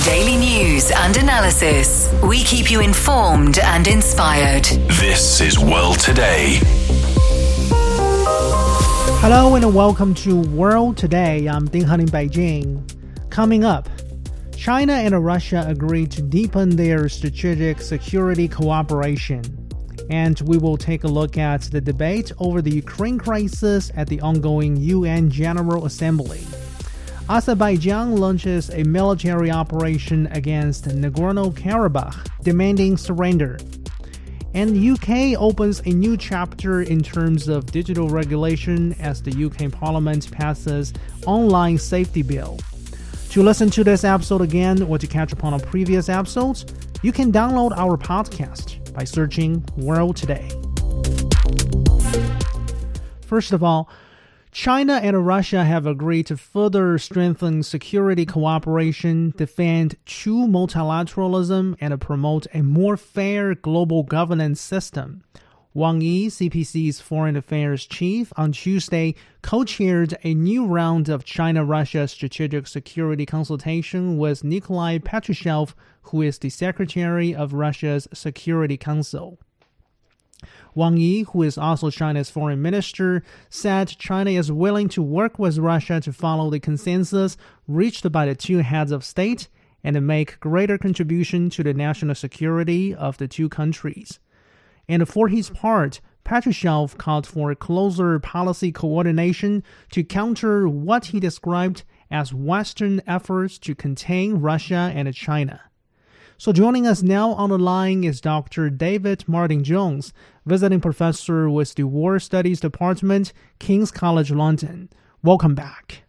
Daily news and analysis. We keep you informed and inspired. This is World Today. Hello and welcome to World Today. I'm Ding Han in Beijing. Coming up, China and Russia agreed to deepen their strategic security cooperation. And we will take a look at the debate over the Ukraine crisis at the ongoing UN General Assembly. Azerbaijan launches a military operation against Nagorno-Karabakh, demanding surrender. And UK opens a new chapter in terms of digital regulation as the UK Parliament passes online safety bill. To listen to this episode again or to catch up on our previous episodes, you can download our podcast by searching World Today. First of all, China and Russia have agreed to further strengthen security cooperation, defend true multilateralism, and promote a more fair global governance system. Wang Yi, CPC's foreign affairs chief, on Tuesday co chaired a new round of China Russia strategic security consultation with Nikolai Patrushev, who is the secretary of Russia's Security Council. Wang Yi, who is also China's foreign minister, said China is willing to work with Russia to follow the consensus reached by the two heads of state and make greater contribution to the national security of the two countries. And for his part, Patrushev called for closer policy coordination to counter what he described as Western efforts to contain Russia and China. So joining us now on the line is Dr. David Martin Jones, visiting professor with the War Studies Department, King's College London. Welcome back.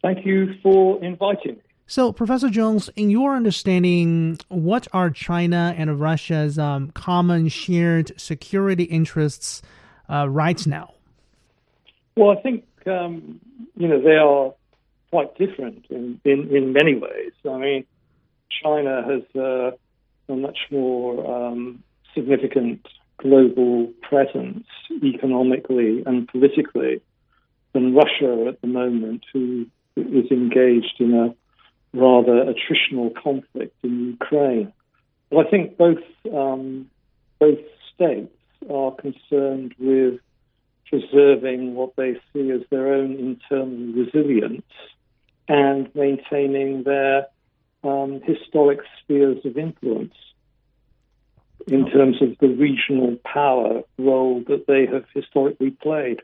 Thank you for inviting me. So, Professor Jones, in your understanding, what are China and Russia's um, common shared security interests uh, right now? Well, I think um, you know they are quite different in, in, in many ways. I mean, China has uh, a much more um, significant global presence economically and politically than Russia at the moment, who is engaged in a rather attritional conflict in Ukraine. But I think both um, both states are concerned with preserving what they see as their own internal resilience and maintaining their um, historic spheres of influence in terms of the regional power role that they have historically played.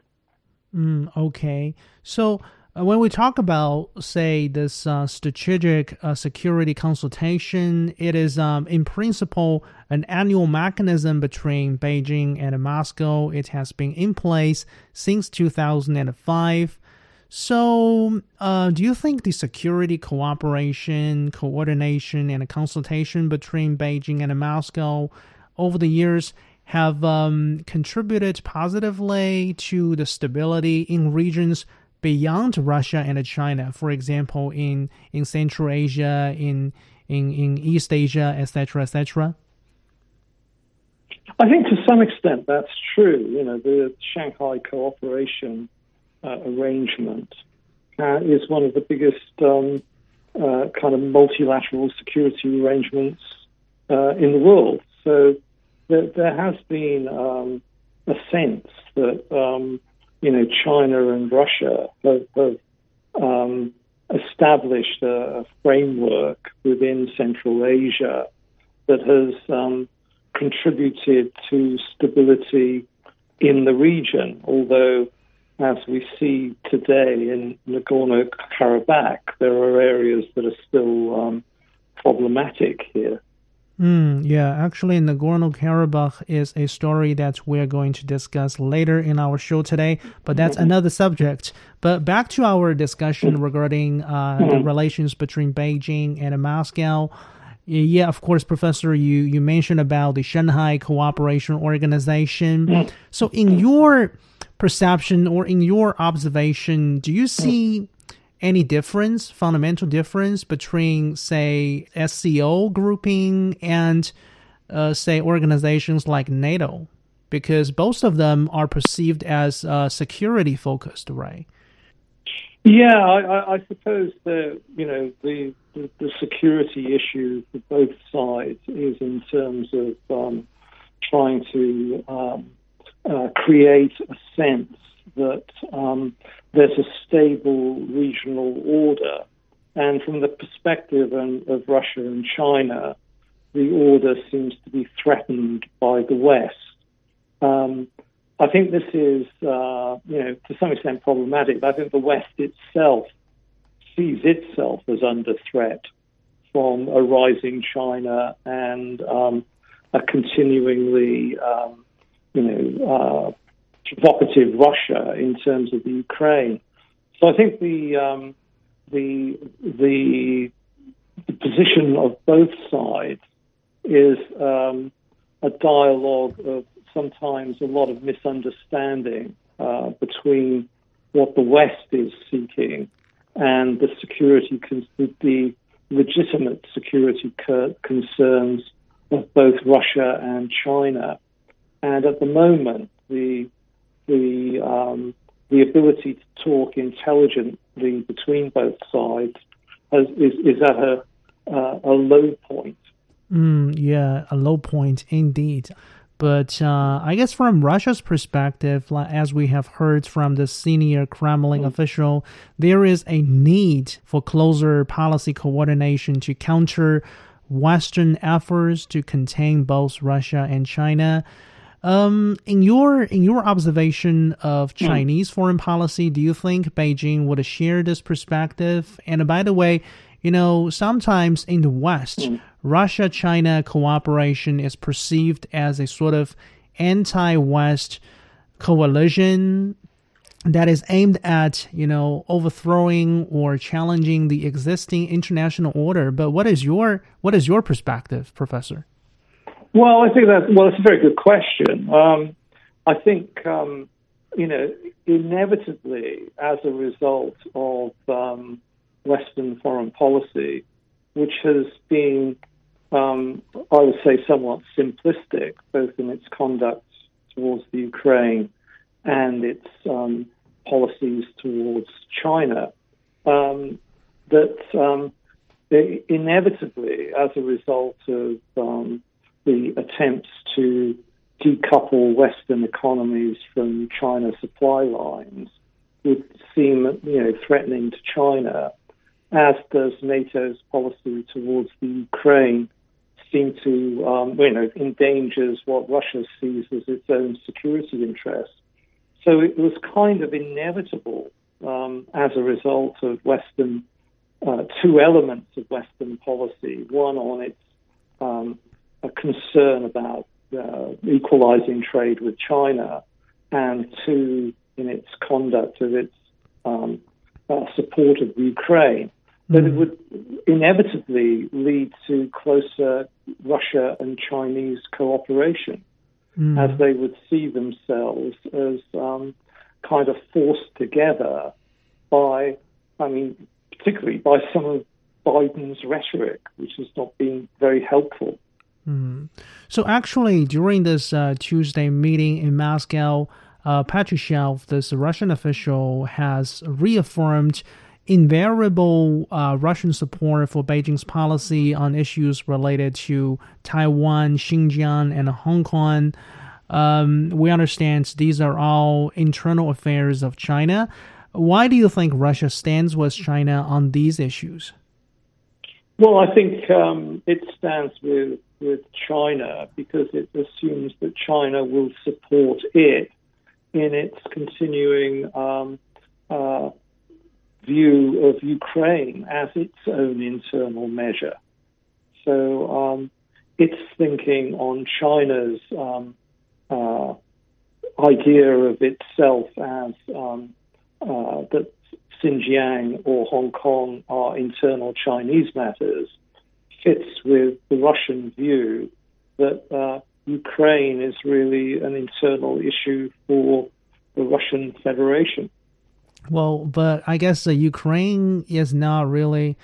Mm, okay. So uh, when we talk about, say, this uh, strategic uh, security consultation, it is um, in principle an annual mechanism between Beijing and Moscow. It has been in place since 2005. So, uh, do you think the security cooperation, coordination, and consultation between Beijing and Moscow over the years have um, contributed positively to the stability in regions beyond Russia and China? For example, in in Central Asia, in in, in East Asia, etc., etc. I think to some extent that's true. You know, the Shanghai cooperation uh, arrangement uh, is one of the biggest um, uh, kind of multilateral security arrangements uh, in the world. So there, there has been um, a sense that um, you know China and Russia have, have um, established a, framework within Central Asia that has um, contributed to stability in the region, although as we see today in Nagorno Karabakh, there are areas that are still um, problematic here. Mm, yeah, actually, Nagorno Karabakh is a story that we're going to discuss later in our show today, but that's mm-hmm. another subject. But back to our discussion mm-hmm. regarding uh, mm-hmm. the relations between Beijing and Moscow. Yeah, of course, Professor, you, you mentioned about the Shanghai Cooperation Organization. Mm-hmm. So, in your perception or in your observation, do you see any difference, fundamental difference between, say, SCO grouping and, uh, say, organizations like NATO? Because both of them are perceived as uh, security focused, right? Yeah, I, I suppose the you know the, the, the security issue for both sides is in terms of um, trying to um, uh, create a sense that um, there's a stable regional order, and from the perspective of, of Russia and China, the order seems to be threatened by the West. I think this is, uh, you know, to some extent problematic. I think the West itself sees itself as under threat from a rising China and um, a continuingly, um, you know, uh, provocative Russia in terms of the Ukraine. So I think the um, the the the position of both sides is um, a dialogue of sometimes a lot of misunderstanding uh, between what the West is seeking and the security, the legitimate security concerns of both Russia and China. And at the moment, the the um, the ability to talk intelligently between both sides has, is, is at a, uh, a low point. Mm, yeah, a low point indeed. But uh, I guess from Russia's perspective, as we have heard from the senior Kremlin mm. official, there is a need for closer policy coordination to counter Western efforts to contain both Russia and China. Um, in your in your observation of mm. Chinese mm. foreign policy, do you think Beijing would share this perspective? And by the way, you know, sometimes in the West, mm. Russia China cooperation is perceived as a sort of anti West coalition that is aimed at, you know, overthrowing or challenging the existing international order. But what is your what is your perspective, Professor? Well, I think that well, it's a very good question. Um, I think um, you know, inevitably, as a result of um, Western foreign policy, which has been, um, I would say, somewhat simplistic, both in its conduct towards the Ukraine and its um, policies towards China, um, that um, inevitably, as a result of um, the attempts to decouple Western economies from China's supply lines, would seem, you know, threatening to China as does NATO's policy towards the Ukraine, seem to, um, you know, endangers what Russia sees as its own security interests. So it was kind of inevitable um, as a result of Western, uh, two elements of Western policy. One on its um, a concern about uh, equalizing trade with China, and two, in its conduct of its um, uh, support of Ukraine that it would inevitably lead to closer Russia and Chinese cooperation, mm. as they would see themselves as um, kind of forced together by, I mean, particularly by some of Biden's rhetoric, which has not been very helpful. Mm. So, actually, during this uh, Tuesday meeting in Moscow, uh, Patrushev, this Russian official, has reaffirmed invariable uh, Russian support for Beijing's policy on issues related to Taiwan, Xinjiang, and Hong Kong. Um, we understand these are all internal affairs of China. Why do you think Russia stands with China on these issues? Well, I think um, it stands with with China because it assumes that China will support it in its continuing um, uh, view of Ukraine as its own internal measure. So um, it's thinking on China's um, uh, idea of itself as um, uh, that Xinjiang or Hong Kong are internal Chinese matters fits with the Russian view that uh, Ukraine is really an internal issue for the Russian Federation. Well, but I guess uh, Ukraine is not really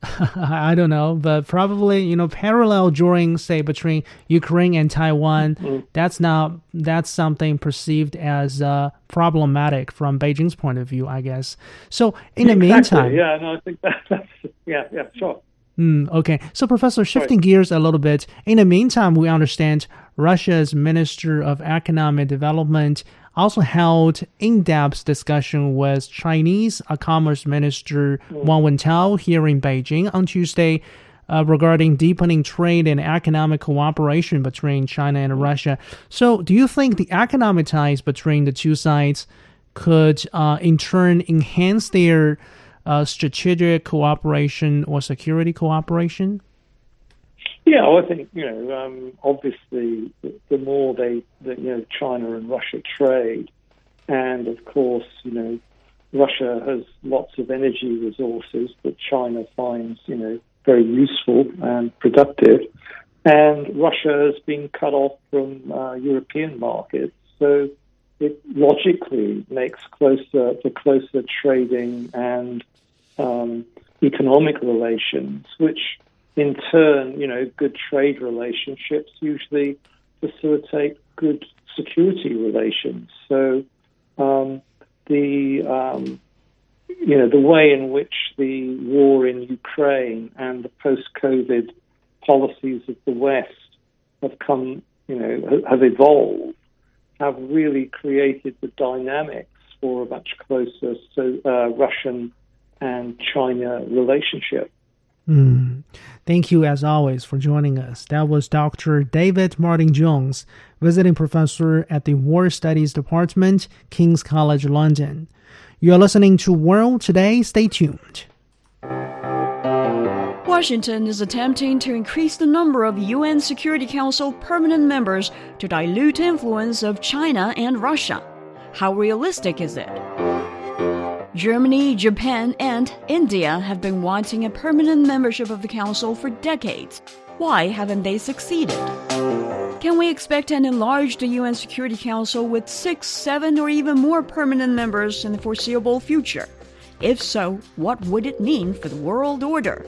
I don't know, but probably you know parallel drawing, say between Ukraine and Taiwan. Mm-hmm. That's not that's something perceived as uh, problematic from Beijing's point of view, I guess. So in the meantime, yeah, no, I think that, that's yeah, yeah, sure. Mm, okay, so Professor, shifting gears a little bit. In the meantime, we understand Russia's Minister of Economic Development also held in-depth discussion with Chinese Commerce Minister Wang Wentao here in Beijing on Tuesday uh, regarding deepening trade and economic cooperation between China and Russia. So, do you think the economic ties between the two sides could, uh, in turn, enhance their uh, strategic cooperation or security cooperation? Yeah, well, I think you know, um, obviously, the, more they, the, you know, China and Russia trade, and of course, you know, Russia has lots of energy resources that China finds, you know, very useful and productive, and Russia has been cut off from uh, European markets, so it logically makes closer the closer trading and um, economic relations, which in turn, you know, good trade relationships usually facilitate good security relations. So um, the um, you know the way in which the war in Ukraine and the post-COVID policies of the West have come, you know, have evolved, have really created the dynamics for a much closer so, uh, Russian and China relationship. Mm. Thank you, as always, for joining us. That was Dr. David Martin Jones, visiting professor at the War Studies Department, King's College London. You are listening to World Today. Stay tuned. Washington is attempting to increase the number of UN Security Council permanent members to dilute influence of China and Russia. How realistic is it? Germany, Japan, and India have been wanting a permanent membership of the Council for decades. Why haven't they succeeded? Can we expect an enlarged UN Security Council with six, seven, or even more permanent members in the foreseeable future? If so, what would it mean for the world order?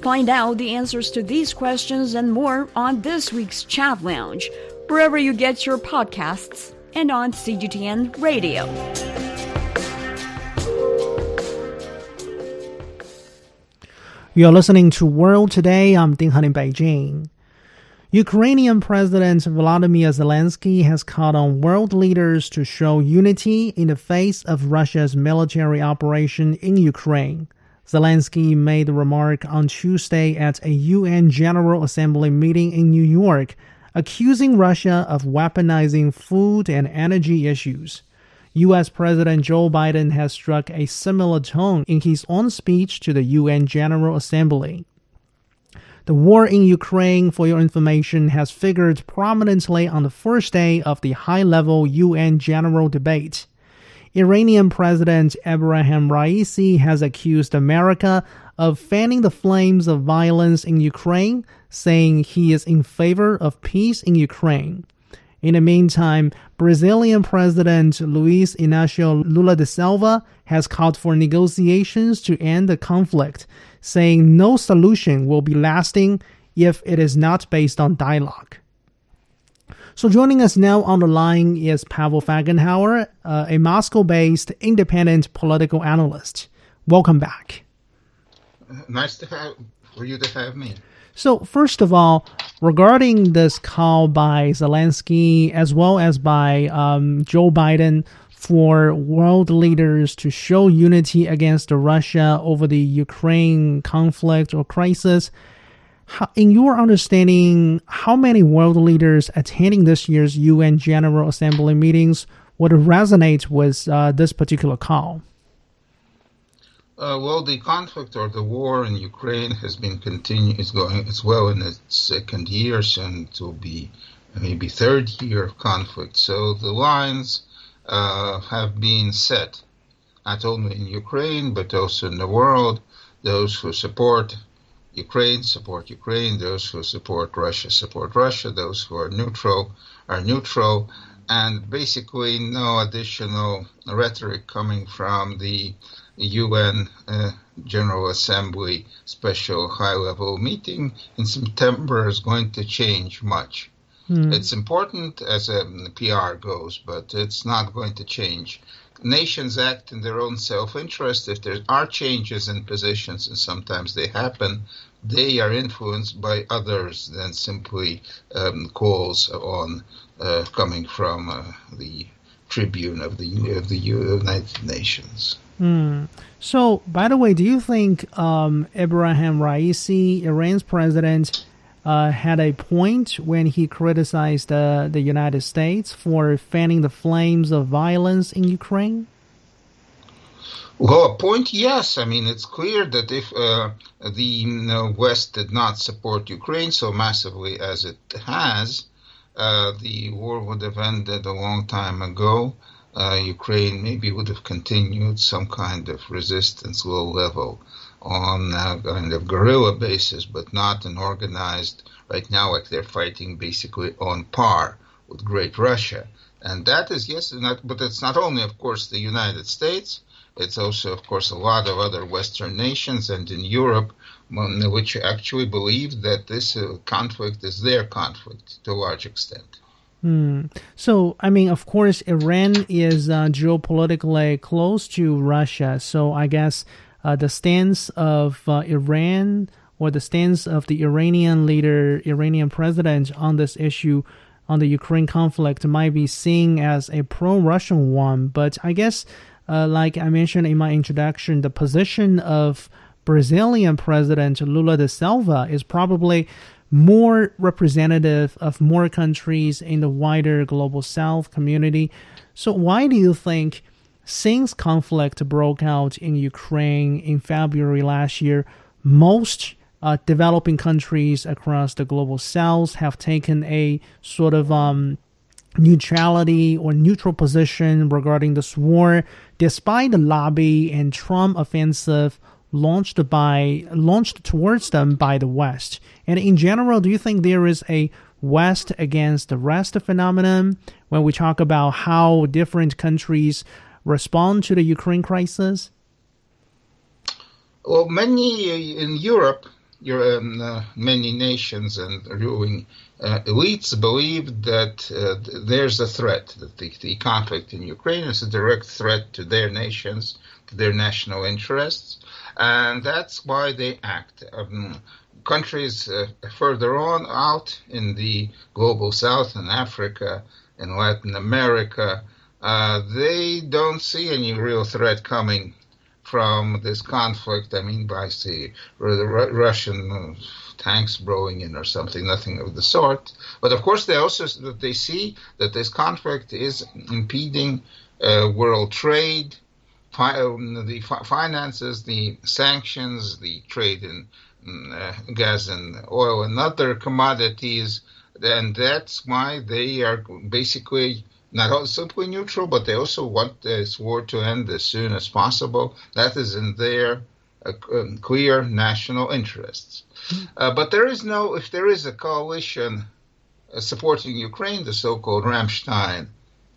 Find out the answers to these questions and more on this week's Chat Lounge, wherever you get your podcasts, and on CGTN Radio. You're listening to World Today. I'm Ding Han in Beijing. Ukrainian President Volodymyr Zelensky has called on world leaders to show unity in the face of Russia's military operation in Ukraine. Zelensky made the remark on Tuesday at a UN General Assembly meeting in New York, accusing Russia of weaponizing food and energy issues. U.S. President Joe Biden has struck a similar tone in his own speech to the UN General Assembly. The war in Ukraine, for your information, has figured prominently on the first day of the high level UN General Debate. Iranian President Ebrahim Raisi has accused America of fanning the flames of violence in Ukraine, saying he is in favor of peace in Ukraine. In the meantime, Brazilian President Luiz Inácio Lula da Silva has called for negotiations to end the conflict, saying no solution will be lasting if it is not based on dialogue. So joining us now on the line is Pavel Felgenhauer, uh, a Moscow-based independent political analyst. Welcome back. Nice to have for you to have me. So, first of all, regarding this call by Zelensky as well as by um, Joe Biden for world leaders to show unity against Russia over the Ukraine conflict or crisis, how, in your understanding, how many world leaders attending this year's UN General Assembly meetings would resonate with uh, this particular call? Uh, well, the conflict or the war in Ukraine has been continuing. It's going. It's well in its second year, soon to be maybe third year of conflict. So the lines uh, have been set, not only in Ukraine but also in the world. Those who support Ukraine support Ukraine. Those who support Russia support Russia. Those who are neutral are neutral. And basically, no additional rhetoric coming from the UN uh, General Assembly special high level meeting in September is going to change much. Mm. It's important as a PR goes, but it's not going to change. Nations act in their own self interest. If there are changes in positions, and sometimes they happen, they are influenced by others than simply um, calls on uh, coming from uh, the tribune of the of the United Nations. Hmm. So, by the way, do you think um, Ebrahim Raisi, Iran's president, uh, had a point when he criticized uh, the United States for fanning the flames of violence in Ukraine? Well, a point, yes. I mean, it's clear that if uh, the you know, West did not support Ukraine so massively as it has, uh, the war would have ended a long time ago. Uh, Ukraine maybe would have continued some kind of resistance, low level, on a kind of guerrilla basis, but not an organized. Right now, like they're fighting basically on par with Great Russia, and that is yes, not, but it's not only, of course, the United States it's also, of course, a lot of other Western nations and in Europe, which actually believe that this uh, conflict is their conflict to a large extent. Hmm. So, I mean, of course, Iran is uh, geopolitically close to Russia. So, I guess uh, the stance of uh, Iran or the stance of the Iranian leader, Iranian president on this issue, on the Ukraine conflict, might be seen as a pro Russian one. But I guess uh, like I mentioned in my introduction, the position of Brazilian President Lula da Silva is probably more representative of more countries in the wider global south community. So, why do you think, since conflict broke out in Ukraine in February last year, most uh, developing countries across the global south have taken a sort of um, neutrality or neutral position regarding this war, despite the lobby and Trump offensive launched by launched towards them by the West. And in general, do you think there is a West against the rest phenomenon when we talk about how different countries respond to the Ukraine crisis? Well, many in Europe your, um, uh, many nations and ruling uh, elites believe that uh, there's a threat, that the, the, conflict in Ukraine is a direct threat to their nations, to their national interests, and that's why they act. Um, countries uh, further on out in the global south in Africa, in Latin America, uh, they don't see any real threat coming from this conflict. I mean, by the Russian tanks blowing in or something, nothing of the sort. But of course, they also they see that this conflict is impeding uh, world trade, fi- um, the fi- finances, the sanctions, the trade in uh, gas and oil and other commodities, and that's why they are basically not only simply neutral, but they also want this war to end as soon as possible. That is in their uh, um, clear national interests. Hmm. Uh, but there is no, if there is a coalition uh, supporting Ukraine, the so-called Ramstein mm.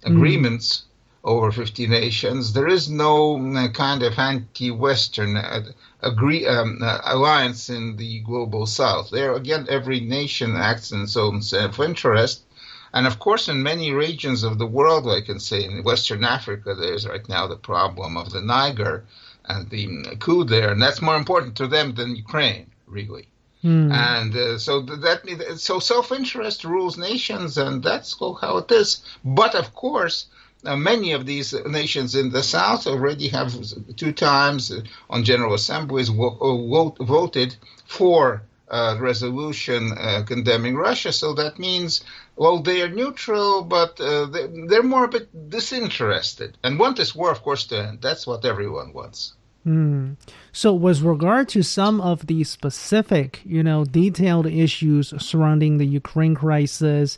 agreements over 50 nations, there is no uh, kind of anti-Western uh, agree um, uh, alliance in the global South. There again, every nation acts in its own self-interest and of course, in many regions of the world, I can say in Western Africa, there's right now the problem of the Niger and the coup there, and that's more important to them than Ukraine, really. Mm. And uh, so that so self-interest rules nations, and that's how it is. But of course, uh, many of these nations in the south already have two times on general assemblies wo- voted for uh, resolution uh, condemning Russia. So that means, well, they are neutral, but uh, they, are more a bit disinterested and want this war, of course, to end. That's what everyone wants. Mm. So, with regard to some of the specific, you know, detailed issues surrounding the Ukraine crisis,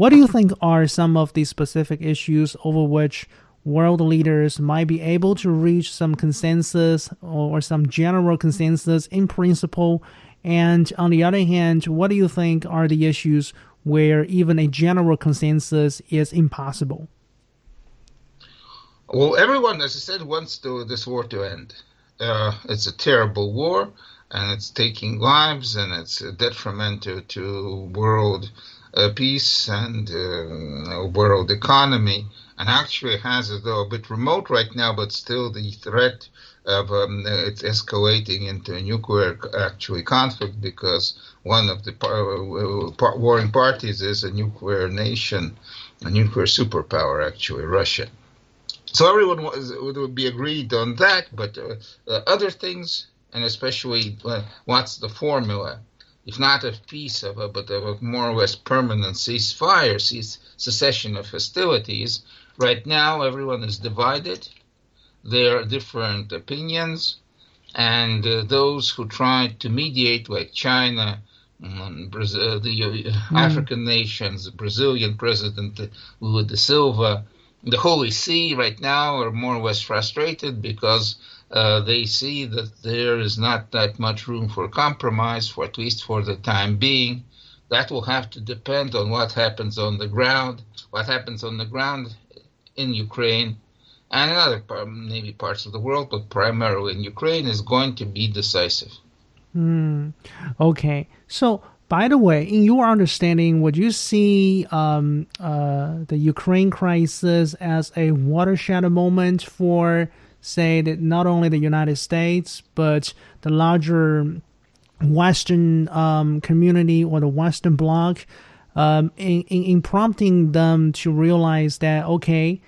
what do you think are some of the specific issues over which world leaders might be able to reach some consensus or some general consensus in principle and on the other hand, what do you think are the issues where even a general consensus is impossible? Well, everyone, as I said, wants to, this war to end. Uh, it's a terrible war, and it's taking lives, and it's detrimental to world peace and uh, world economy. And actually has, though a bit remote right now, but still the threat of um, it's escalating into a nuclear actually conflict because one of the par- par- warring parties is a nuclear nation, a nuclear superpower, actually Russia. So everyone was, would be agreed on that, but uh, uh, other things, and especially uh, what's the formula, if not of peace, of a, but of a more or less permanent ceasefire, cease, cessation of hostilities. Right now, everyone is divided there are different opinions, and uh, those who tried to mediate, like China, um, Brazil, the uh, mm. African nations, the Brazilian president Lula da Silva, the Holy See right now are more or less frustrated because uh, they see that there is not that much room for compromise, for at least for the time being. That will have to depend on what happens on the ground, what happens on the ground in Ukraine and in other maybe parts of the world, but primarily in Ukraine, is going to be decisive. Mm, okay. So, by the way, in your understanding, would you see um, uh, the Ukraine crisis as a watershed moment for, say, that not only the United States, but the larger Western um, community or the Western bloc, um, in, in, in prompting them to realize that, okay,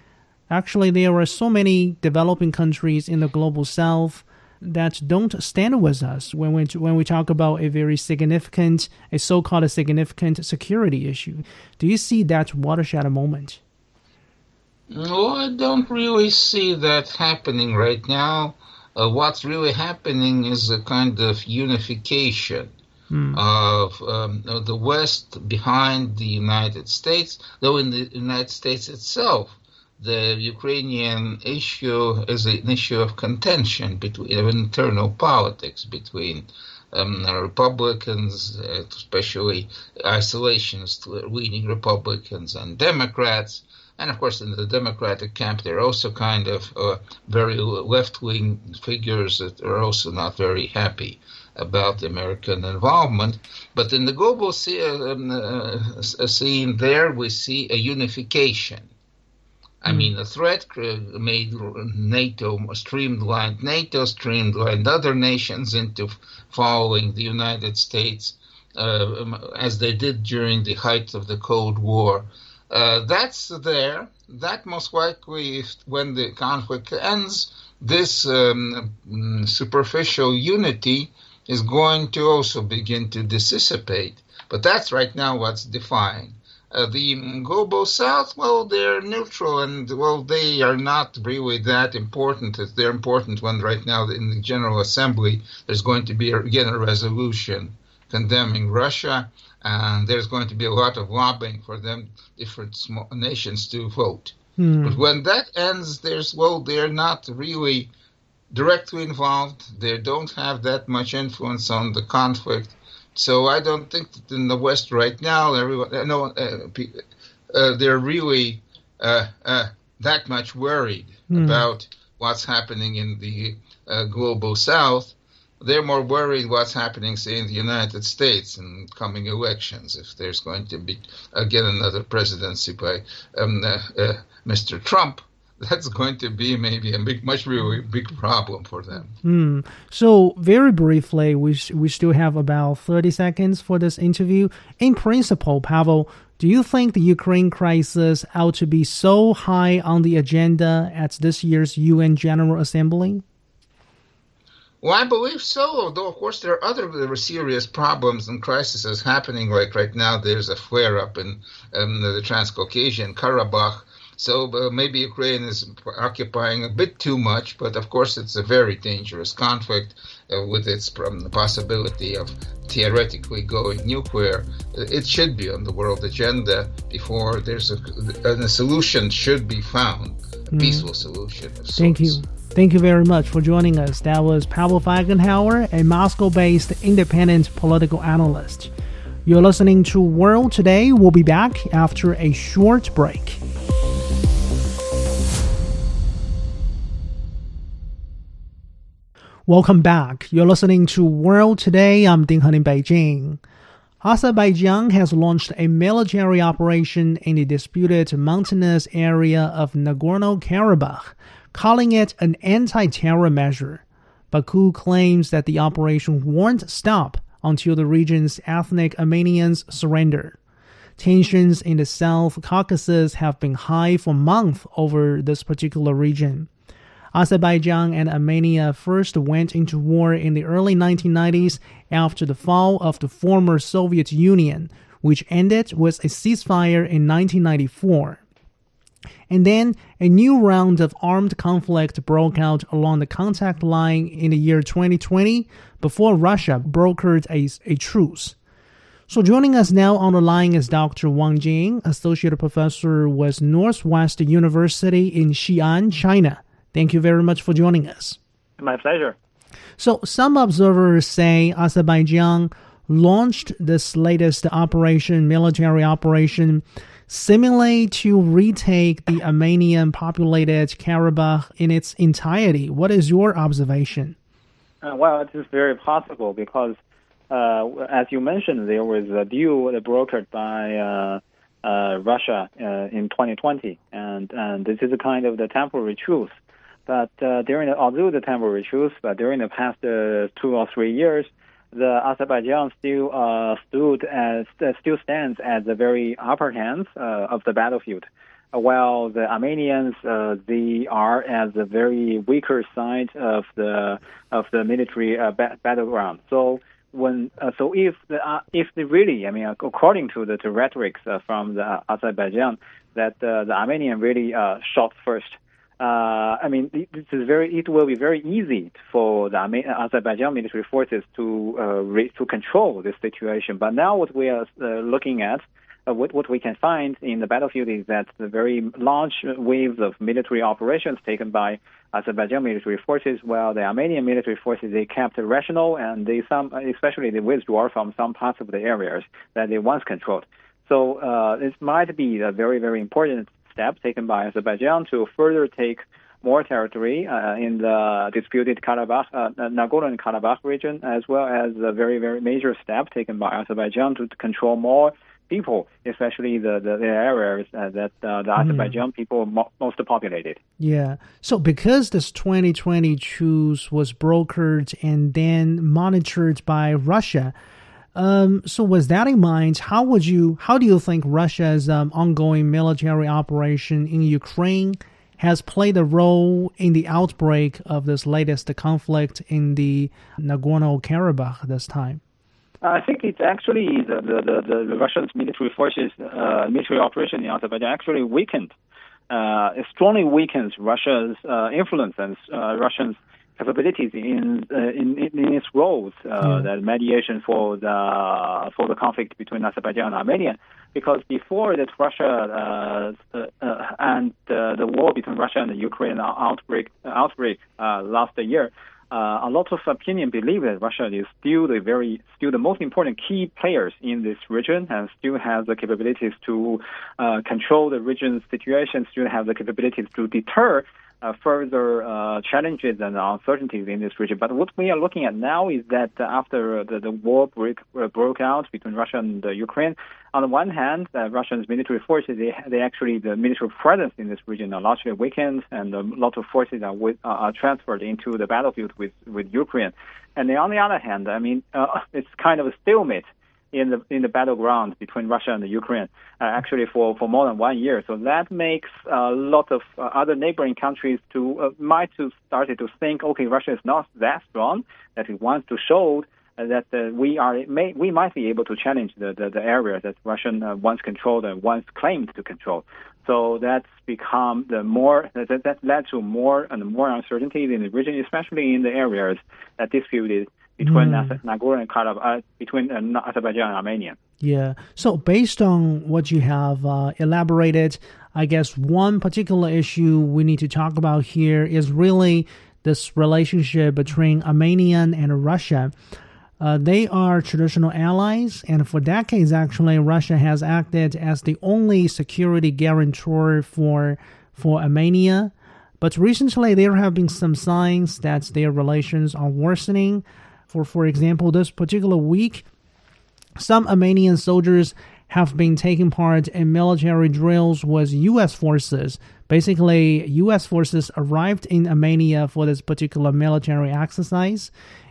Actually, there are so many developing countries in the global south that don't stand with us when we when we talk about a very significant, a so-called significant security issue. Do you see that watershed moment? No, I don't really see that happening right now. Uh, what's really happening is a kind of unification hmm. of, um, of the West behind the United States, though in the United States itself the Ukrainian issue is an issue of contention between of internal politics between um, Republicans, especially isolationist leaning Republicans and Democrats. And of course, in the Democratic camp, there are also kind of uh, very left wing figures that are also not very happy about American involvement. But in the global um, uh, scene, there we see a unification I hmm. mean, the threat made NATO streamlined NATO, streamlined other nations into following the United States uh, as they did during the height of the Cold War. Uh, that's there. That most likely, when the conflict ends, this um, superficial unity is going to also begin to dissipate. But that's right now what's defined. Uh, the global south, well, they're neutral and, well, they are not really that important. They're important when right now in the General Assembly there's going to be, again, a resolution condemning Russia, and there's going to be a lot of lobbying for them, different small nations, to vote. Hmm. But when that ends, there's, well, they're not really directly involved. They don't have that much influence on the conflict so I don't think that in the West right now, everyone, uh, no, uh, uh, they're really uh, uh, that much worried mm. about what's happening in the uh, global South. They're more worried what's happening, say, in the United States in coming elections. If there's going to be again another presidency by um, Mr. Trump, that's going to be maybe a big, much really big problem for them. Mm. So very briefly, we we still have about thirty seconds for this interview. In principle, Pavel, do you think the Ukraine crisis ought to be so high on the agenda at this year's UN General Assembly? Well, I believe so. Although, of course, there are other serious problems and crises happening. Like right now, there's a flare up in um, the Transcaucasian Karabakh so uh, maybe Ukraine is occupying a bit too much, but of course it's a very dangerous conflict uh, with its um, possibility of theoretically going nuclear. It should be on the world agenda before there's a, a solution should be found, a mm. peaceful solution. Thank you. Thank you very much for joining us. That was Pavel Felgenhauer, a Moscow based independent political analyst. You're listening to World Today. We'll be back after a short break. Welcome back. You're listening to World Today. I'm Ding Han in Beijing. Azerbaijan has launched a military operation in the disputed mountainous area of Nagorno Karabakh calling it an anti-terror measure. Baku claims that the operation won't stop until the region's ethnic Armenians surrender. Tensions in the South Caucasus have been high for months over this particular region. Azerbaijan and Armenia first went into war in the early 1990s after the fall of the former Soviet Union, which ended with a ceasefire in 1994. And then a new round of armed conflict broke out along the contact line in the year 2020 before Russia brokered a, a truce. So joining us now on the line is Dr. Wang Jing, Associate Professor with Northwest University in Xi'an, China. Thank you very much for joining us. My pleasure. So, some observers say Azerbaijan launched this latest operation, military operation, seemingly to retake the Armenian populated Karabakh in its entirety. What is your observation? Uh, well, it is very possible because, uh, as you mentioned, there was a deal brokered by uh, uh Russia uh, in 2020, and, and this is a kind of the temporary truce but uh, during the, although the temporary truce, but during the past two or three years, the Azerbaijan still uh, stood as uh, still stands at the very upper hands uh, of the battlefield, while the Armenians uh, they are at the very weaker side of the of the military ba- battleground. So when so if the if they really, I mean, according to the, the rhetorics from the Azerbaijan, that the Armenian really shot first uh, I mean, this is very. It will be very easy for the Azerbaijan military forces to uh, re, to control this situation. But now, what we are uh, looking at, uh, what what we can find in the battlefield is that the very large waves of military operations taken by Azerbaijan military forces, while the Armenian military forces they kept rational and they some, especially they withdraw from some parts of the areas that they once controlled. So uh, this might be a very very important step taken by Azerbaijan to further take more territory uh, in the disputed Karabakh, uh, Nagorno-Karabakh region, as well as a very, very major step taken by Azerbaijan to control more people, especially the, the, the areas uh, that uh, the mm. Azerbaijan people mo- most populated. Yeah. So because this 2020 truce was brokered and then monitored by Russia, um, so with that in mind, how would you, how do you think Russia's um, ongoing military operation in Ukraine has played a role in the outbreak of this latest conflict in the Nagorno-Karabakh this time? I think it's actually the, the, the, the Russian military forces, uh, military operation in Azerbaijan actually weakened, uh, strongly weakens Russia's uh, influence and uh, Russians capabilities in uh, in, in its roles, uh, yeah. the mediation for the for the conflict between Azerbaijan and Armenia, because before that Russia uh, uh, uh and uh, the war between Russia and the Ukraine outbreak outbreak last year. a lot of opinion believe that Russia is still the very, still the most important key players in this region, and still has the capabilities to control the region's situation, still have the capabilities to deter uh, further uh, challenges and uncertainties in this region. But what we are looking at now is that after the, the war break, uh, broke out between Russia and Ukraine, on the one hand, uh, Russia's military forces, they, they actually, the military presence in this region are largely weakened, and a lot of forces are, with, are transferred into the battlefield with, with Ukraine. And on the other hand, I mean, uh, it's kind of a stalemate in the in the battleground between Russia and the Ukraine, uh, actually for, for more than one year. So that makes a lot of uh, other neighboring countries to uh, might to started to think, okay, Russia is not that strong that it wants to show that uh, we are may, we might be able to challenge the the, the area that Russia uh, once controlled and once claimed to control. So that's become the more that, that led to more and more uncertainty in the region, especially in the areas that disputed between mm. Nagorno Karabakh, uh, between uh, Azerbaijan and Armenia. Yeah. So based on what you have uh, elaborated, I guess one particular issue we need to talk about here is really this relationship between Armenian and Russia. Uh, they are traditional allies, and for decades, actually, Russia has acted as the only security guarantor for for Armenia But recently, there have been some signs that their relations are worsening. For for example, this particular week, some Armenian soldiers have been taking part in military drills with U.S. forces. Basically, U.S. forces arrived in Armenia for this particular military exercise,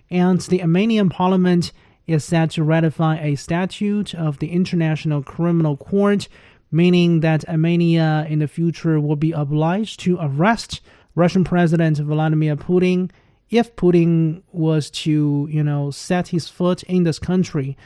and the Armenian parliament is set to ratify a statute of the International Criminal Court, meaning that Armenia in the future will be obliged to arrest Russian President Vladimir Putin if Putin was to, you know, set his foot in this country.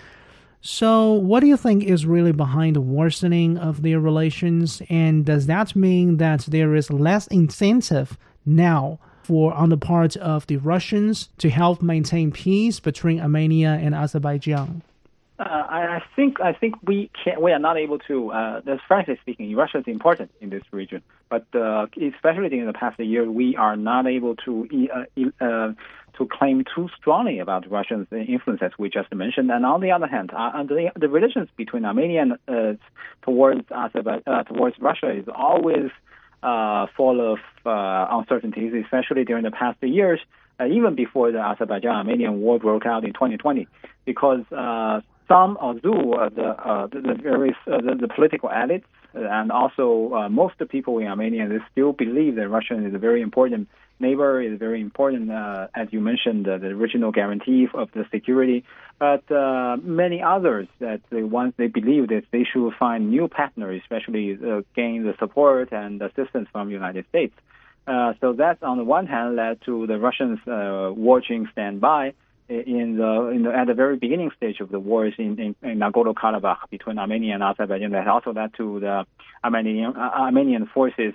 So, what do you think is really behind the worsening of their relations? And does that mean that there is less incentive now for on the part of the Russians to help maintain peace between Armenia and Azerbaijan? Uh, I, think I think we can we are not able to. Uh, frankly speaking, Russia is important in this region, but uh, especially in the past year, we are not able to uh, uh, to claim too strongly about Russia's influence, as we just mentioned. And on the other hand, uh, the, the relations between Armenia and, uh, towards towards Russia is always full of uncertainties, especially during the past years, even before the Azerbaijan-Armenian war broke out in 2020, because some, although the, the, the various the, the political elites and also most people in Armenia, they still believe that Russia is a very important neighbor is very important, uh, as you mentioned, uh, the original guarantee of the security. But uh, many others that once they believe that they should find new partners, especially uh, gain the support and assistance from United States. Uh, so that, on the one hand, led to the Russians uh, watching standby in the, in the at the very beginning stage of the wars in, in, in Nagorno-Karabakh between Armenia and Azerbaijan. That also led to the Armenian Armenian forces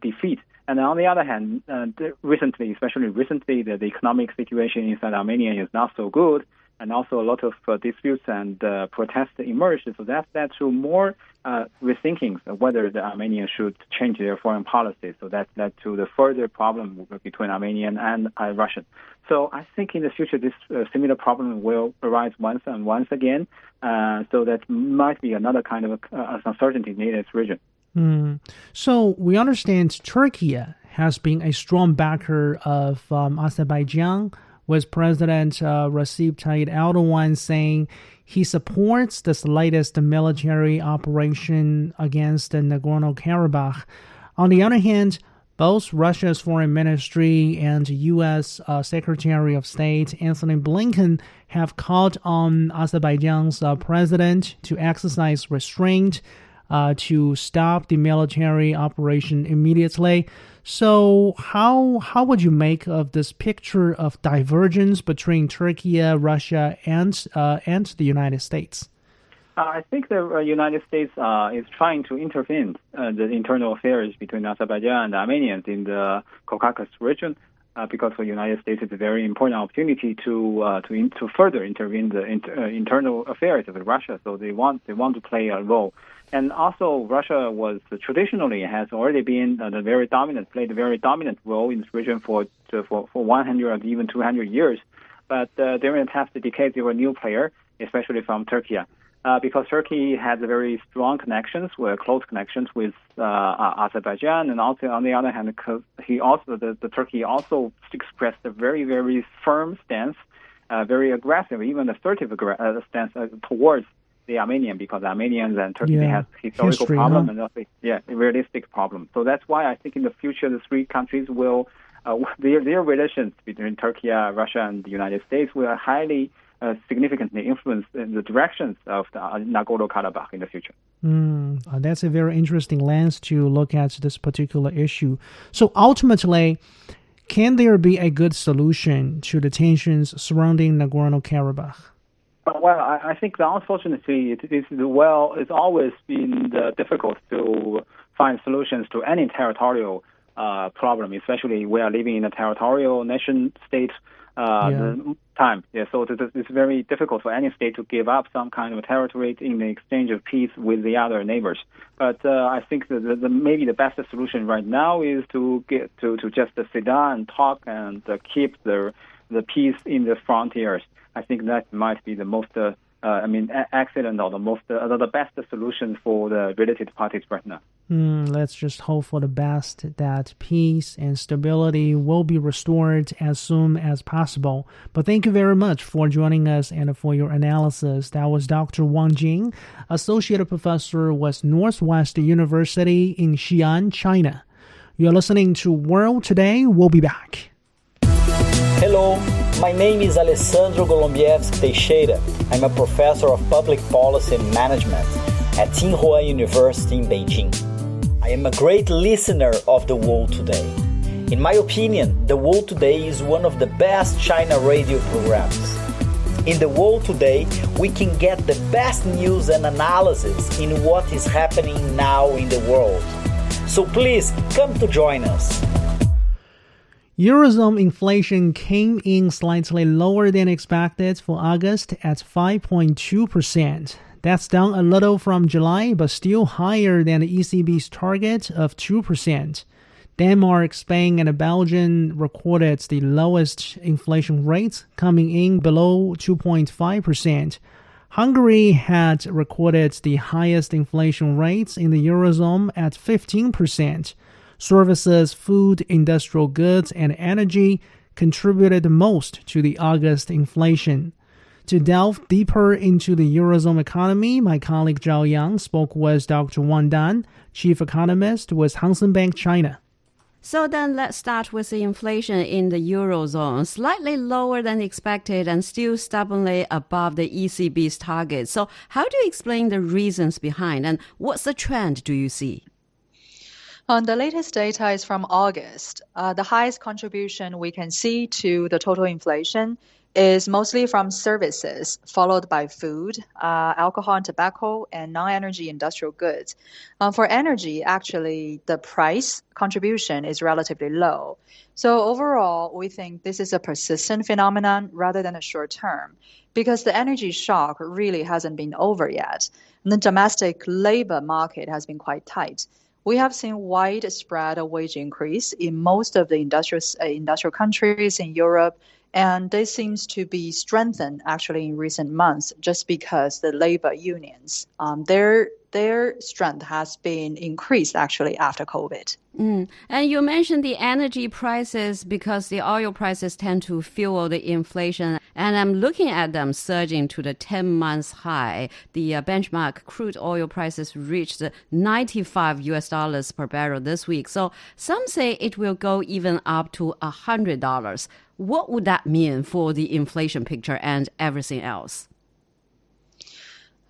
defeat. And on the other hand, uh, recently, especially recently, the, the, economic situation inside Armenia is not so good, and also a lot of uh, disputes and uh, protests emerged. So that led to more uh, rethinking whether the Armenians should change their foreign policy. So that led to the further problem between Armenian and uh, Russian. So I think in the future, this uh, similar problem will arise once and once again. so that might be another kind of uncertainty in this region. Mm. So we understand Turkey has been a strong backer of um, Azerbaijan, with President uh, Recep Tayyip Erdogan saying he supports this latest military operation against Nagorno Karabakh. On the other hand, both Russia's foreign ministry and U.S. Uh, Secretary of State Antony Blinken have called on Azerbaijan's uh, president to exercise restraint uh, to stop the military operation immediately. So, how how would you make of this picture of divergence between Turkey, Russia, and uh, and the United States? Uh, I think the uh, United States uh, is trying to intervene uh, the internal affairs between Azerbaijan and Armenians in the Caucasus region. Uh, because for the United States, it's a very important opportunity to uh, to in, to further intervene the inter, internal affairs of Russia. So they want they want to play a role and also, Russia was traditionally has already been uh, the very dominant, played a very dominant role in this region for for for 100 or even 200 years. But uh, during the past decades, they were a new player, especially from Turkey, uh, because Turkey has very strong connections, with close connections with uh, Azerbaijan, and also on the other hand, he also the, the Turkey also expressed a very very firm stance, uh, very aggressive, even assertive uh, stance towards the Armenian because Armenians and Turkey yeah. has historical History, problem huh? and also, yeah, realistic problem. So that's why I think in the future the three countries will uh, their their relations between Turkey, Russia, and the United States will highly uh, significantly influence the directions of the uh, Nagorno-Karabakh in the future. Mm, that's a very interesting lens to look at this particular issue. So ultimately, can there be a good solution to the tensions surrounding Nagorno-Karabakh? Well, I, I think unfortunately it is well. It's always been uh, difficult to find solutions to any territorial uh, problem, especially we are living in a territorial nation state uh, yeah. Time. Yeah, so it's very difficult for any state to give up some kind of territory in the exchange of peace with the other neighbors. But uh, I think that the, the, maybe the best solution right now is to get to, to just sit down and talk and uh, keep the the peace in the frontiers. I think that might be the most uh, uh, I mean, excellent or the most, uh, the best solution for the related parties right now. Mm, let's just hope for the best that peace and stability will be restored as soon as possible. But thank you very much for joining us and for your analysis. That was Dr. Wang Jing, Associate Professor with Northwest University in Xi'an, China. You're listening to World Today. We'll be back. Hello, my name is Alessandro Golombiewski Teixeira. I'm a professor of public policy and management at Tsinghua University in Beijing. I am a great listener of The World Today. In my opinion, The World Today is one of the best China radio programs. In The World Today, we can get the best news and analysis in what is happening now in the world. So please come to join us. Eurozone inflation came in slightly lower than expected for August at 5.2%. That's down a little from July, but still higher than the ECB's target of 2%. Denmark, Spain, and Belgium recorded the lowest inflation rates, coming in below 2.5%. Hungary had recorded the highest inflation rates in the Eurozone at 15%. Services, food, industrial goods, and energy contributed most to the August inflation. To delve deeper into the Eurozone economy, my colleague Zhao Yang spoke with Dr. Wang Dan, chief economist with Hang Seng Bank China. So then let's start with the inflation in the Eurozone, slightly lower than expected and still stubbornly above the ECB's target. So how do you explain the reasons behind and what's the trend do you see? Um, the latest data is from August. Uh, the highest contribution we can see to the total inflation is mostly from services, followed by food, uh, alcohol and tobacco, and non-energy industrial goods. Uh, for energy, actually, the price contribution is relatively low. So overall, we think this is a persistent phenomenon rather than a short term, because the energy shock really hasn't been over yet. And the domestic labor market has been quite tight we have seen widespread wage increase in most of the industrial uh, industrial countries in Europe, and this seems to be strengthened actually in recent months, just because the labor unions um, their their strength has been increased actually after COVID. Mm. And you mentioned the energy prices because the oil prices tend to fuel the inflation. And I'm looking at them surging to the 10 months high. The uh, benchmark crude oil prices reached 95 US dollars per barrel this week. So some say it will go even up to $100. What would that mean for the inflation picture and everything else?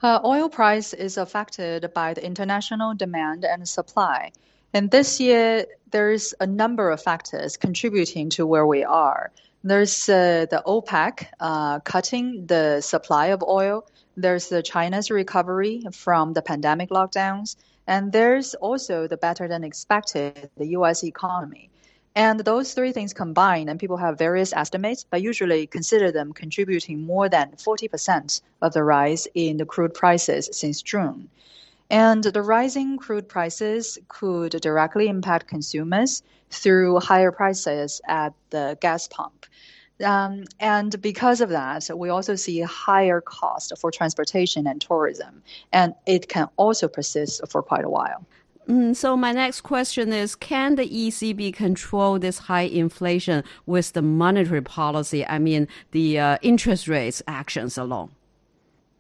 Uh, oil price is affected by the international demand and supply. And this year, there's a number of factors contributing to where we are. There's uh, the OPEC uh, cutting the supply of oil. There's the China's recovery from the pandemic lockdowns. And there's also the better than expected the U.S. economy. And those three things combined, and people have various estimates, but usually consider them contributing more than 40% of the rise in the crude prices since June. And the rising crude prices could directly impact consumers through higher prices at the gas pump. Um, and because of that, we also see higher cost for transportation and tourism, and it can also persist for quite a while. Mm, so my next question is, can the ECB control this high inflation with the monetary policy? I mean, the uh, interest rates actions alone.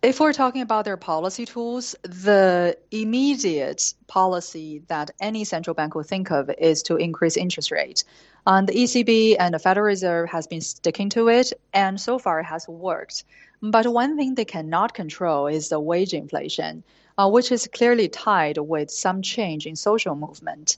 If we're talking about their policy tools, the immediate policy that any central bank will think of is to increase interest rate. And the ECB and the Federal Reserve has been sticking to it, and so far it has worked. But one thing they cannot control is the wage inflation uh, which is clearly tied with some change in social movement.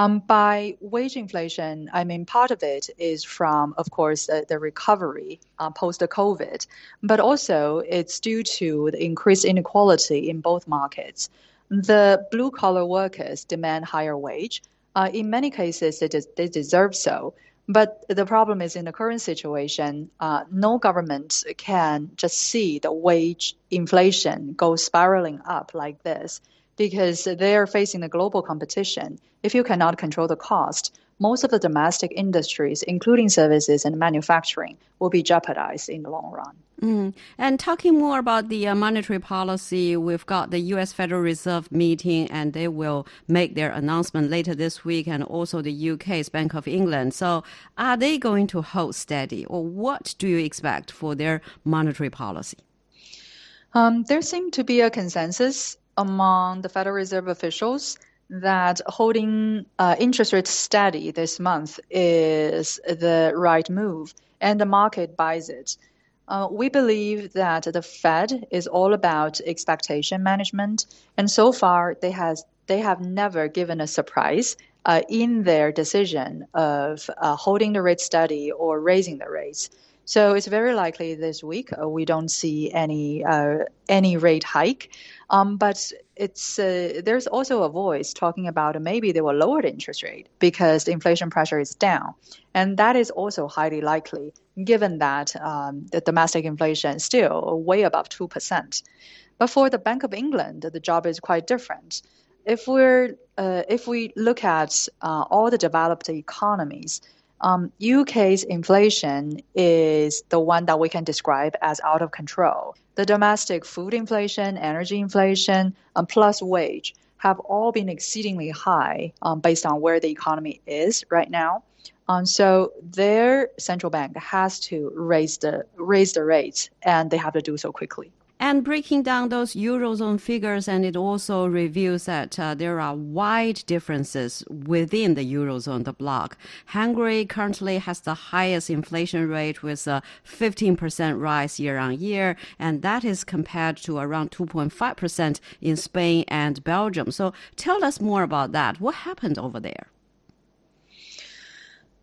Um, by wage inflation, I mean part of it is from, of course, uh, the recovery uh, post COVID, but also it's due to the increased inequality in both markets. The blue collar workers demand higher wage. Uh, in many cases, they, des- they deserve so. But the problem is in the current situation, uh, no government can just see the wage inflation go spiraling up like this because they are facing the global competition. If you cannot control the cost, most of the domestic industries, including services and manufacturing, will be jeopardized in the long run. Mm. And talking more about the uh, monetary policy, we've got the U.S. Federal Reserve meeting, and they will make their announcement later this week, and also the UK's Bank of England. So, are they going to hold steady, or what do you expect for their monetary policy? Um, there seems to be a consensus among the Federal Reserve officials that holding uh, interest rates steady this month is the right move, and the market buys it. Uh, we believe that the Fed is all about expectation management, and so far they has they have never given a surprise uh, in their decision of uh, holding the rate steady or raising the rates. So it's very likely this week uh, we don't see any uh, any rate hike. Um, but it's uh, there's also a voice talking about maybe they will lower the interest rate because the inflation pressure is down, and that is also highly likely given that um, the domestic inflation is still way above two percent. But for the Bank of England, the job is quite different. If we're uh, if we look at uh, all the developed economies, um, UK's inflation is the one that we can describe as out of control. The domestic food inflation, energy inflation, um, plus wage have all been exceedingly high um, based on where the economy is right now. Um, so their central bank has to raise the raise the rates, and they have to do so quickly and breaking down those eurozone figures and it also reveals that uh, there are wide differences within the eurozone the bloc. Hungary currently has the highest inflation rate with a 15% rise year on year and that is compared to around 2.5% in spain and belgium. So tell us more about that. What happened over there?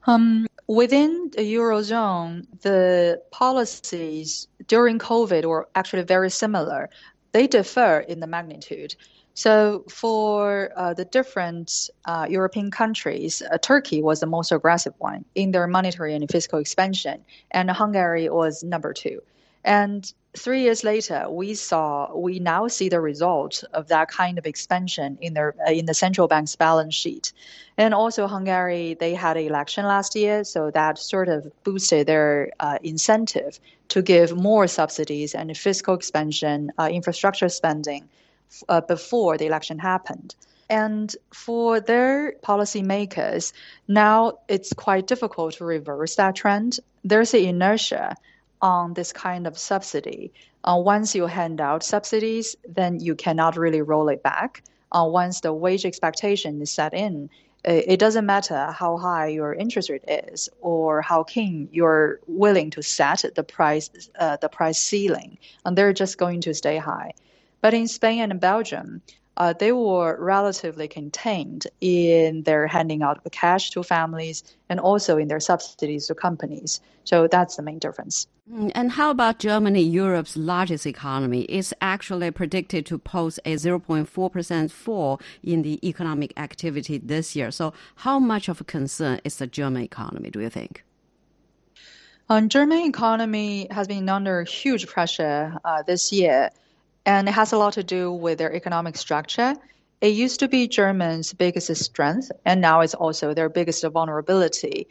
Um, within the Eurozone, the policies during COVID were actually very similar. They differ in the magnitude. So, for uh, the different uh, European countries, uh, Turkey was the most aggressive one in their monetary and fiscal expansion, and Hungary was number two. And three years later, we saw we now see the result of that kind of expansion in their uh, in the central bank's balance sheet, and also Hungary they had an election last year, so that sort of boosted their uh, incentive to give more subsidies and fiscal expansion, uh, infrastructure spending uh, before the election happened. And for their policymakers, now it's quite difficult to reverse that trend. There's an inertia on this kind of subsidy. Uh, once you hand out subsidies, then you cannot really roll it back. Uh, once the wage expectation is set in, it doesn't matter how high your interest rate is or how keen you're willing to set the price uh, the price ceiling, and they're just going to stay high. But in Spain and Belgium, uh, they were relatively contained in their handing out of cash to families and also in their subsidies to companies. So that's the main difference. Mm, and how about Germany, Europe's largest economy? It's actually predicted to post a 0.4% fall in the economic activity this year. So, how much of a concern is the German economy, do you think? Um, German economy has been under huge pressure uh, this year and it has a lot to do with their economic structure. It used to be Germany's biggest strength, and now it's also their biggest vulnerability.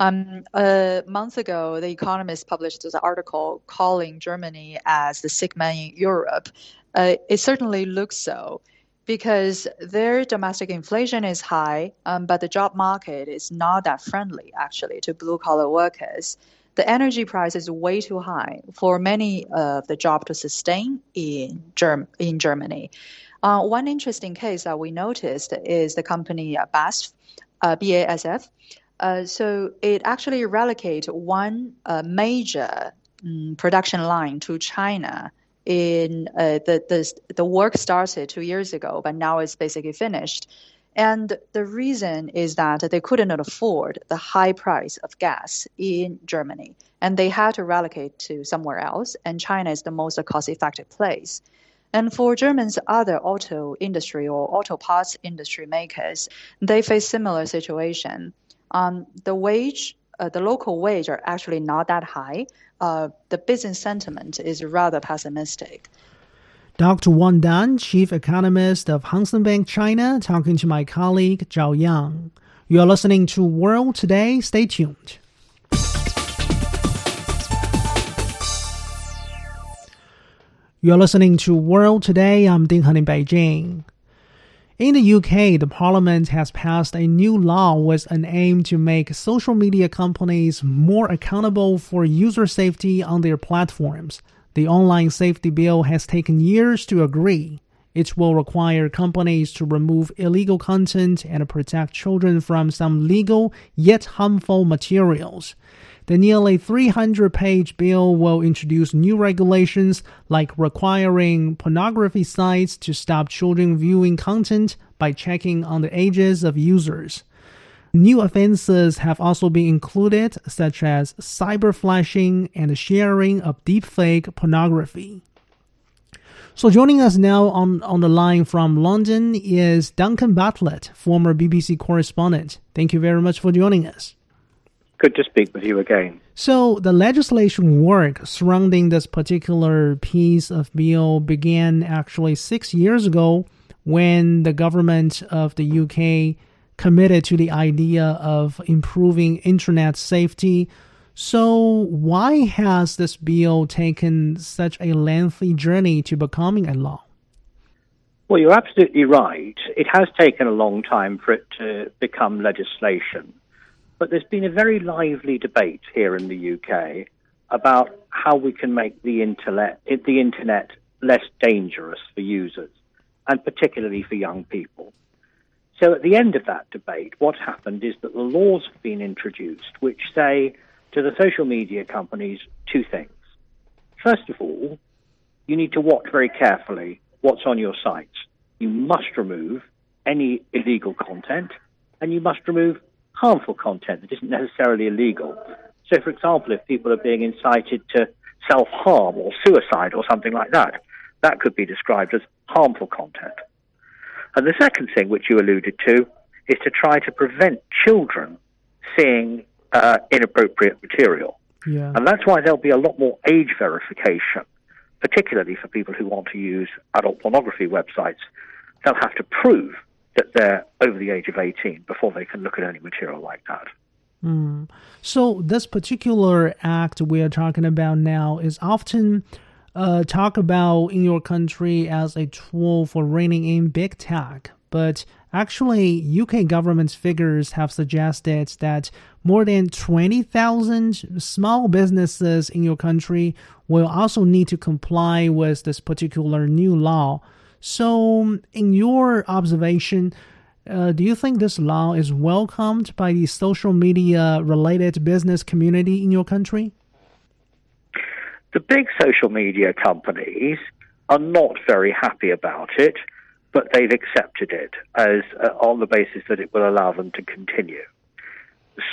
Um, a month ago, The Economist published an article calling Germany as the sick man in Europe. Uh, it certainly looks so because their domestic inflation is high, um, but the job market is not that friendly actually to blue collar workers the energy price is way too high for many of the job to sustain in, Germ- in Germany. Uh, one interesting case that we noticed is the company uh, BASF, uh, BASF. Uh, so it actually relocated one uh, major um, production line to China. In uh, the, the the work started two years ago, but now it's basically finished. And the reason is that they couldn't afford the high price of gas in Germany, and they had to relocate to somewhere else, and China is the most cost effective place. And for Germans' other auto industry or auto parts industry makers, they face similar situation. Um, the wage, uh, the local wage are actually not that high. Uh, the business sentiment is rather pessimistic. Dr. Wang Dan, Chief Economist of Hang Seng Bank China, talking to my colleague Zhao Yang. You are listening to World Today. Stay tuned. You're listening to World Today. I'm Ding Han in Beijing. In the UK, the Parliament has passed a new law with an aim to make social media companies more accountable for user safety on their platforms. The online safety bill has taken years to agree. It will require companies to remove illegal content and protect children from some legal yet harmful materials. The nearly 300 page bill will introduce new regulations like requiring pornography sites to stop children viewing content by checking on the ages of users. New offenses have also been included, such as cyber flashing and sharing of deepfake pornography. So joining us now on, on the line from London is Duncan Bartlett, former BBC correspondent. Thank you very much for joining us. Good to speak with you again. So, the legislation work surrounding this particular piece of bill began actually six years ago when the government of the UK committed to the idea of improving internet safety. So, why has this bill taken such a lengthy journey to becoming a law? Well, you're absolutely right. It has taken a long time for it to become legislation. But there's been a very lively debate here in the UK about how we can make the internet, the internet less dangerous for users, and particularly for young people. So at the end of that debate, what happened is that the laws have been introduced which say to the social media companies two things. First of all, you need to watch very carefully what's on your sites. You must remove any illegal content, and you must remove harmful content that isn't necessarily illegal. So, for example, if people are being incited to self harm or suicide or something like that, that could be described as harmful content. And the second thing, which you alluded to, is to try to prevent children seeing uh, inappropriate material. Yeah. And that's why there'll be a lot more age verification, particularly for people who want to use adult pornography websites. They'll have to prove that they're over the age of 18 before they can look at any material like that. Mm. So, this particular act we are talking about now is often uh, talked about in your country as a tool for reining in big tech. But actually, UK government figures have suggested that more than 20,000 small businesses in your country will also need to comply with this particular new law. So, in your observation, uh, do you think this law is welcomed by the social media related business community in your country? The big social media companies are not very happy about it, but they've accepted it as uh, on the basis that it will allow them to continue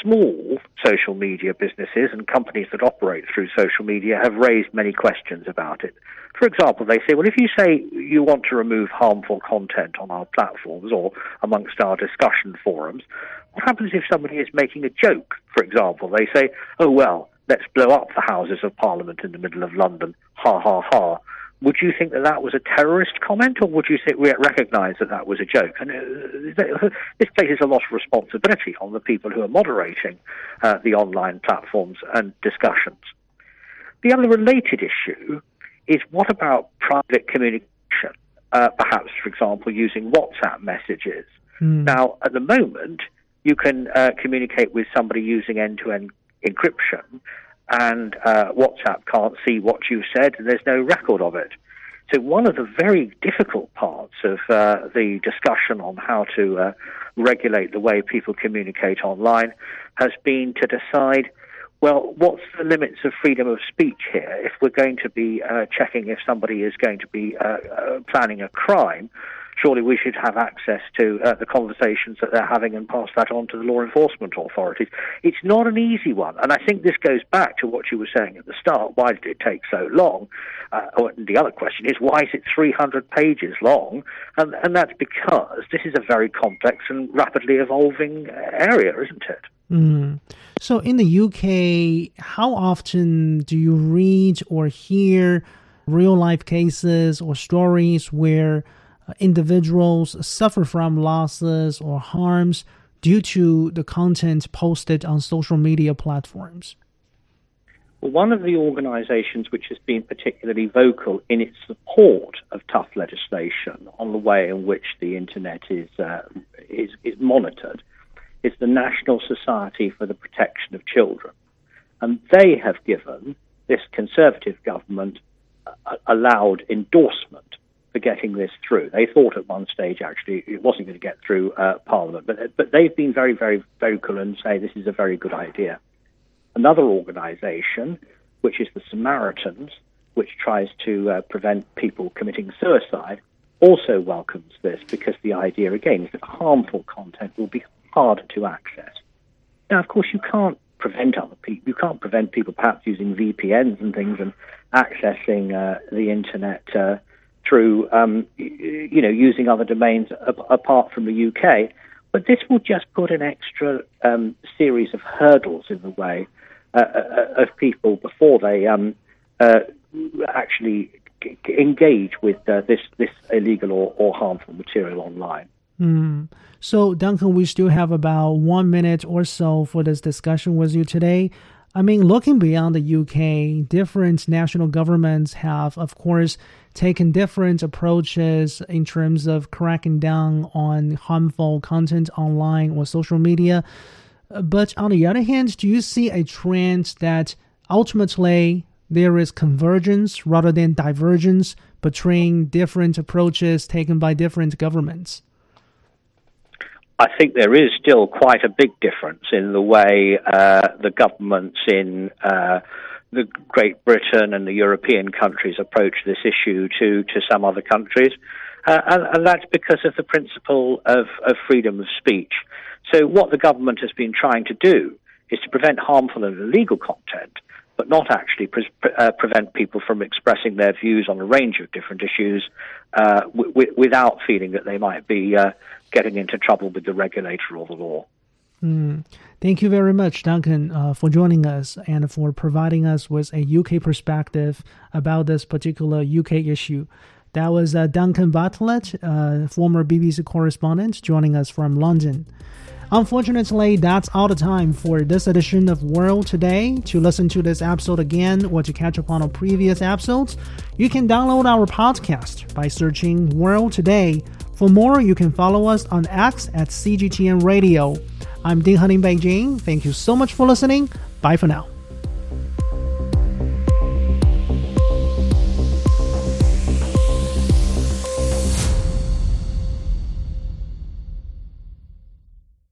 small social media businesses and companies that operate through social media have raised many questions about it. For example, they say, well, if you say you want to remove harmful content on our platforms or amongst our discussion forums, what happens if somebody is making a joke? For example, they say, oh, well, let's blow up the Houses of Parliament in the middle of London, ha ha ha would you think that that was a terrorist comment, or would you say, recognise that that was a joke? And uh, this places a lot of responsibility on the people who are moderating uh, the online platforms and discussions. The other related issue is what about private communication? Uh, perhaps, for example, using WhatsApp messages. Mm. Now, at the moment, you can uh, communicate with somebody using end-to-end encryption and uh, WhatsApp can't see what you said, and there's no record of it. So, one of the very difficult parts of uh, the discussion on how to uh, regulate the way people communicate online has been to decide well, what's the limits of freedom of speech here? If we're going to be uh, checking if somebody is going to be uh, uh, planning a crime, surely we should have access to uh, the conversations that they're having and pass that on to the law enforcement authorities. It's not an easy one, and I think this goes back to what you were saying at the start. Why did it take so long? Uh, the other question is why is it 300 pages long? And, and that's because this is a very complex and rapidly evolving area, isn't it? Mm. So, in the UK, how often do you read or hear real life cases or stories where uh, individuals suffer from losses or harms due to the content posted on social media platforms? Well, one of the organisations which has been particularly vocal in its support of tough legislation on the way in which the internet is uh, is, is monitored is the National Society for the Protection of Children, and they have given this Conservative government a, a loud endorsement for getting this through. They thought at one stage actually it wasn't going to get through uh, Parliament, but but they've been very very vocal and say this is a very good idea. Another organisation, which is the Samaritans, which tries to uh, prevent people committing suicide, also welcomes this because the idea again is that harmful content will be harder to access. Now, of course, you can't prevent other people. You can't prevent people perhaps using VPNs and things and accessing uh, the internet uh, through, um, you know, using other domains apart from the UK. But this will just put an extra um, series of hurdles in the way uh, uh, of people before they um, uh, actually engage with this this illegal or, or harmful material online. Mm. So, Duncan, we still have about one minute or so for this discussion with you today. I mean, looking beyond the UK, different national governments have, of course, taken different approaches in terms of cracking down on harmful content online or social media. But on the other hand, do you see a trend that ultimately there is convergence rather than divergence between different approaches taken by different governments? I think there is still quite a big difference in the way uh, the governments in uh, the Great Britain and the European countries approach this issue to, to some other countries. Uh, and, and, that's because of the principle of, of freedom of speech. So, what the government has been trying to do is to prevent harmful and illegal content, but not actually pre- uh, prevent people from expressing their views on a range of different issues uh, w- w- without feeling that they might be uh, getting into trouble with the regulator or the law. Mm. Thank you very much, Duncan, uh, for joining us and for providing us with a UK perspective about this particular UK issue. That was uh, Duncan Bartlett, uh, former BBC correspondent, joining us from London. Unfortunately, that's all the time for this edition of World Today. To listen to this episode again or to catch up on our previous episodes, you can download our podcast by searching World Today. For more, you can follow us on X at CGTN Radio. I'm Ding Han in Beijing. Thank you so much for listening. Bye for now.